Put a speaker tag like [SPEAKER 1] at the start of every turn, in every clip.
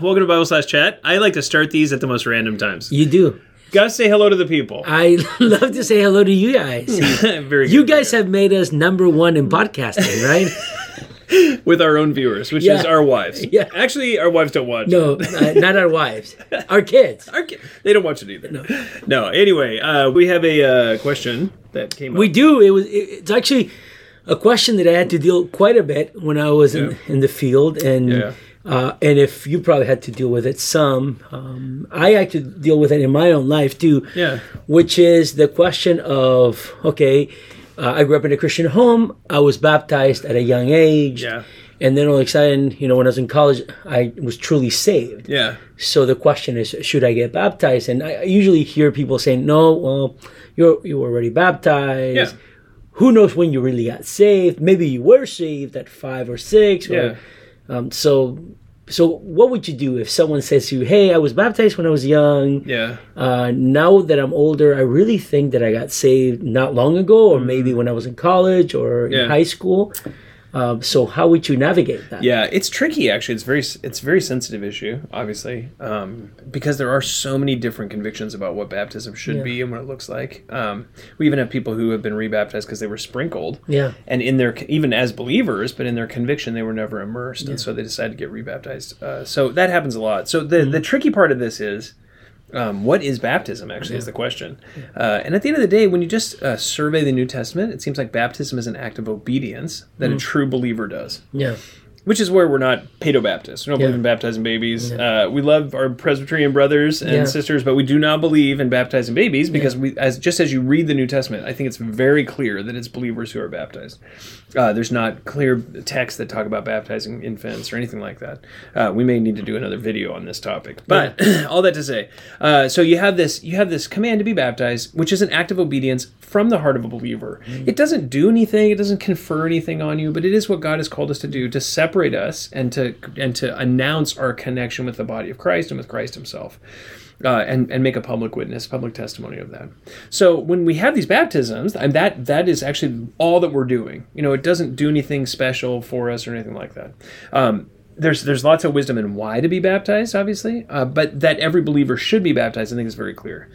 [SPEAKER 1] Welcome to Bible Slash Chat. I like to start these at the most random times.
[SPEAKER 2] You do.
[SPEAKER 1] Gotta say hello to the people.
[SPEAKER 2] I love to say hello to you guys.
[SPEAKER 1] Very good.
[SPEAKER 2] You guys have made us number one in podcasting, right?
[SPEAKER 1] with our own viewers, which
[SPEAKER 2] Yeah.
[SPEAKER 1] is our wives.
[SPEAKER 2] Yeah.
[SPEAKER 1] Actually, our wives don't watch.
[SPEAKER 2] No, uh, not our wives, our kids.
[SPEAKER 1] Our ki- they don't watch it either. No. No. Anyway, uh, we have a uh, question that came up.
[SPEAKER 2] We
[SPEAKER 1] up.
[SPEAKER 2] do. It was. It, it's actually a question that I had to deal quite a bit when I was in, in the field, and
[SPEAKER 1] Yeah.
[SPEAKER 2] Uh, and if you probably had to deal with it some, um, I had to deal with it in my own life too.
[SPEAKER 1] Yeah.
[SPEAKER 2] which is the question of okay, uh, I grew up in a Christian home. I was baptized at a young age.
[SPEAKER 1] Yeah.
[SPEAKER 2] And then all of a sudden, you know, when I was in college, I was truly saved.
[SPEAKER 1] Yeah.
[SPEAKER 2] So the question is, should I get baptized? And I usually hear people saying, no, well, you're you were already baptized.
[SPEAKER 1] Yeah.
[SPEAKER 2] Who knows when you really got saved? Maybe you were saved at five or six. Or,
[SPEAKER 1] Yeah.
[SPEAKER 2] Um, so, so what would you do if someone says to you, "Hey, I was baptized when I was young.
[SPEAKER 1] Yeah.
[SPEAKER 2] Uh, now that I'm older, I really think that I got saved not long ago, or maybe when I was in college or
[SPEAKER 1] Mm-hmm. Yeah.
[SPEAKER 2] in high school." Um, so, how would you navigate that?
[SPEAKER 1] Yeah, it's tricky actually. It's very it's a very sensitive issue, obviously, um, because there are so many different convictions about what baptism should
[SPEAKER 2] Yeah.
[SPEAKER 1] be and what it looks like. Um, we even have people who have been rebaptized because they were sprinkled,
[SPEAKER 2] Yeah.
[SPEAKER 1] and in their even as believers, but in their conviction they were never immersed, and so they decided to get rebaptized. Uh, so that happens a lot. So the
[SPEAKER 2] Mm-hmm.
[SPEAKER 1] the tricky part of this is. Um, what is baptism actually is the question uh, and at the end of the day when you just uh, survey the new testament it seems like baptism is an act of obedience that
[SPEAKER 2] Mm-hmm.
[SPEAKER 1] a true believer does
[SPEAKER 2] Yeah.
[SPEAKER 1] Which is where we're not pedo Baptists. We don't believe
[SPEAKER 2] Yeah.
[SPEAKER 1] in baptizing babies. Uh, we love our Presbyterian brothers and
[SPEAKER 2] Yeah.
[SPEAKER 1] sisters, but we do not believe in baptizing babies because we, as just as you read the New Testament, I think it's very clear that it's believers who are baptized. Uh, there's not clear texts that talk about baptizing infants or anything like that. Uh, we may need to do another video on this topic, but all that to say, uh, so you have this you have this command to be baptized, which is an act of obedience from the heart of a believer. It doesn't do anything, it doesn't confer anything on you, but it is what God has called us to do to separate us and to and to announce our connection with the body of Christ and with Christ Himself. Uh, and, and make a public witness, public testimony of that. So when we have these baptisms, and that that is actually all that we're doing. You know, it doesn't do anything special for us or anything like that. Um, there's there's lots of wisdom in why to be baptized, obviously, uh, but that every believer should be baptized, I think, is very clear.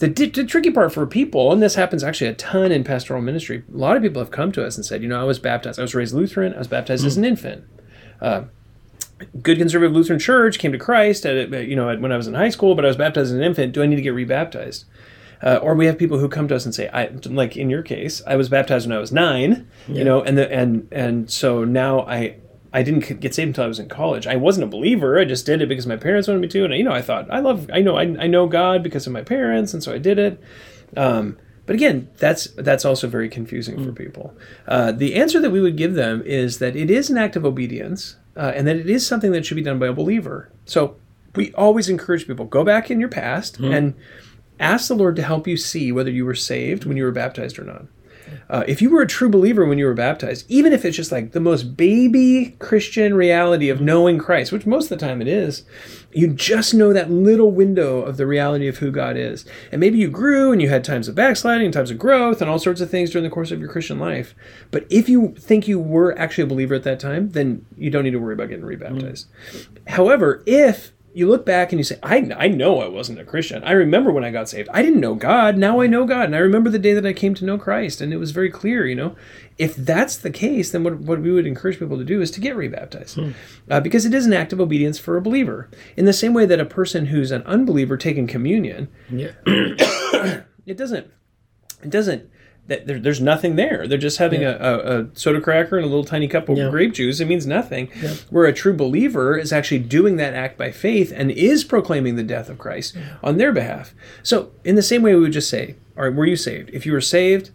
[SPEAKER 1] The, the tricky part for people, and this happens actually a ton in pastoral ministry, a lot of people have come to us and said, you know, I was baptized, I was raised Lutheran, I was baptized as an infant. Uh, good conservative Lutheran church, came to Christ at you know when I was in high school, but I was baptized as an infant. Do I need to get rebaptized? Uh, or we have people who come to us and say, I like in your case, I was baptized when I was nine, you know, and the, and and so now I I didn't get saved until I was in college. I wasn't a believer. I just did it because my parents wanted me to, and you know, I thought I love, I know, I, I know God because of my parents, and so I did it. Um, but again, that's that's also very confusing for people. Uh, the answer that we would give them is that it is an act of obedience, uh, and that it is something that should be done by a believer. So we always encourage people go back in your past and ask the Lord to help you see whether you were saved when you were baptized or not. Uh, if you were a true believer when you were baptized, even if it's just like the most baby Christian reality of knowing Christ, which most of the time it is, you just know that little window of the reality of who God is. And maybe you grew and you had times of backsliding, and times of growth, and all sorts of things during the course of your Christian life. But if you think you were actually a believer at that time, then you don't need to worry about getting rebaptized. However, if you look back and you say, I, I know I wasn't a Christian. I remember when I got saved. I didn't know God. Now I know God. And I remember the day that I came to know Christ. And it was very clear, you know. If that's the case, then what, what we would encourage people to do is to get rebaptized. Uh, because it is an act of obedience for a believer. In the same way that a person who's an unbeliever taking communion,
[SPEAKER 2] Yeah.
[SPEAKER 1] it doesn't, it doesn't, that there, there's nothing there. They're just having a, a, a soda cracker and a little tiny cup of
[SPEAKER 2] Yeah.
[SPEAKER 1] grape juice. It means nothing. Where a true believer is actually doing that act by faith and is proclaiming the death of Christ on their behalf. So, in the same way, we would just say, "All right, were you saved? If you were saved,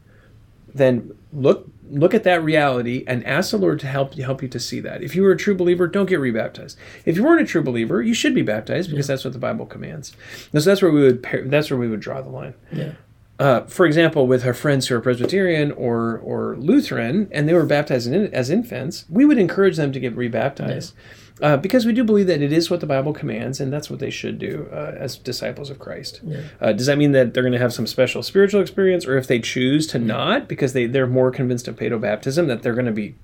[SPEAKER 1] then look look at that reality and ask the Lord to help help you to see that. If you were a true believer, don't get rebaptized. If you weren't a true believer, you should be baptized because that's what the Bible commands. And so that's where we would that's where we would draw the line
[SPEAKER 2] Yeah.
[SPEAKER 1] Uh, for example, with our friends who are Presbyterian or or Lutheran, and they were baptized in, as infants, we would encourage them to get rebaptized. Uh, because we do believe that it is what the Bible commands, and that's what they should do uh, as disciples of Christ. Uh, does that mean that they're going to have some special spiritual experience, or if they choose to not, because they they're more convinced of paedo baptism, that they're going to be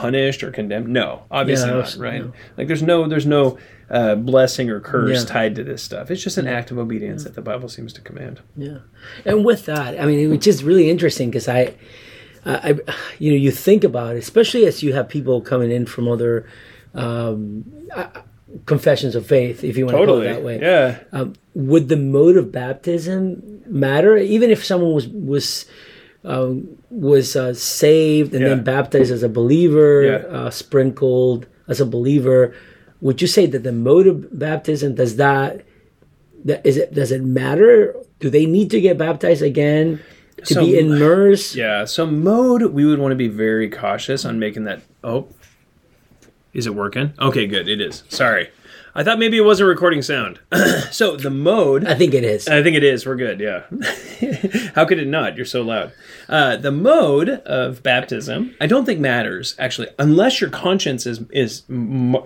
[SPEAKER 1] punished or condemned? No, obviously
[SPEAKER 2] Yeah,
[SPEAKER 1] not. Right?
[SPEAKER 2] no.
[SPEAKER 1] Like there's no there's no uh, blessing or curse
[SPEAKER 2] Yeah.
[SPEAKER 1] tied to this stuff. It's just an act of obedience that the Bible seems to command.
[SPEAKER 2] Yeah, and with that, I mean, which is really interesting because I, I, I- you know, you think about it, especially as you have people coming in from other um, uh, confessions of faith, if you want
[SPEAKER 1] Totally.
[SPEAKER 2] to put it that way.
[SPEAKER 1] Yeah.
[SPEAKER 2] Um, would the mode of baptism matter, even if someone was was um, was uh, saved and
[SPEAKER 1] Yeah.
[SPEAKER 2] then baptized as a believer,
[SPEAKER 1] Yeah.
[SPEAKER 2] uh, sprinkled as a believer? Would you say that the mode of baptism does that? That is it? Does it matter? Do they need to get baptized again to
[SPEAKER 1] So-
[SPEAKER 2] be immersed?
[SPEAKER 1] Yeah. So mode, we would want to be very cautious on making that. Oh, is it working? Okay, good. It is. Sorry, I thought maybe it wasn't recording sound. so the mode.
[SPEAKER 2] I think it is.
[SPEAKER 1] I think it is. We're good. Yeah. How could it not? You're so loud. Uh, the mode of baptism, I don't think matters actually, unless your conscience is is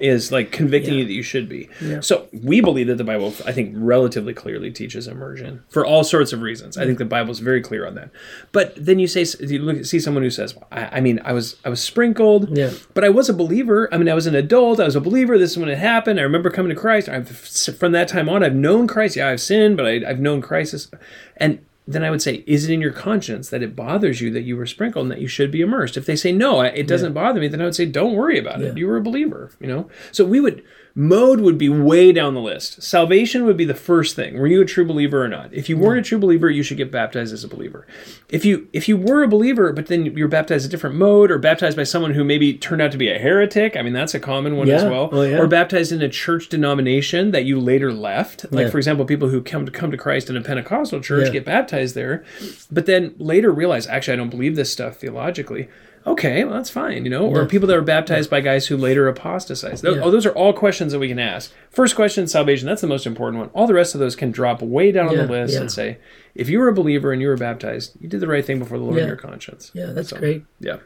[SPEAKER 1] is like convicting
[SPEAKER 2] Yeah.
[SPEAKER 1] you that you should be. So we believe that the Bible, I think, relatively clearly teaches immersion for all sorts of reasons. I think the Bible's very clear on that. But then you say you look see someone who says, I, I mean, I was I was sprinkled,
[SPEAKER 2] Yeah.
[SPEAKER 1] but I was a believer. I mean, I was an adult. I was a believer. This is when it happened. I remember coming to Christ. I've, from that time on, I've known Christ. Yeah, I've sinned, but I, I've known Christ. And then I would say, is it in your conscience that it bothers you that you were sprinkled and that you should be immersed? If they say no, it doesn't bother me, then I would say, don't worry about it. You were a believer. You know. So we would mode would be way down the list. Salvation would be the first thing. Were you a true believer or not? If you weren't a true believer, you should get baptized as a believer. If you if you were a believer, but then you're baptized a different mode, or baptized by someone who maybe turned out to be a heretic, I mean that's a common one as
[SPEAKER 2] Yeah.
[SPEAKER 1] well.
[SPEAKER 2] Oh, yeah.
[SPEAKER 1] Or baptized in a church denomination that you later left. Like
[SPEAKER 2] Yeah.
[SPEAKER 1] for example, people who come to come to Christ in a Pentecostal church
[SPEAKER 2] Yeah.
[SPEAKER 1] get baptized there, but then later realize actually I don't believe this stuff theologically. Okay, well that's fine, you know. Or people that were baptized by guys who later apostatized. Those,
[SPEAKER 2] Yeah.
[SPEAKER 1] oh, those are all questions that we can ask. First question, salvation. That's the most important one. All the rest of those can drop way down on the list
[SPEAKER 2] yeah.
[SPEAKER 1] and say, if you were a believer and you were baptized, you did the right thing before the Lord in your conscience.
[SPEAKER 2] Yeah, that's
[SPEAKER 1] So,
[SPEAKER 2] great.
[SPEAKER 1] Yeah.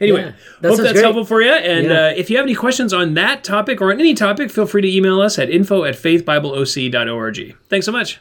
[SPEAKER 1] Anyway,
[SPEAKER 2] Yeah, that
[SPEAKER 1] hope that's
[SPEAKER 2] great.
[SPEAKER 1] helpful for you. And
[SPEAKER 2] Yeah.
[SPEAKER 1] uh, if you have any questions on that topic or on any topic, feel free to email us at info at faithbibleoc.org. Thanks so much.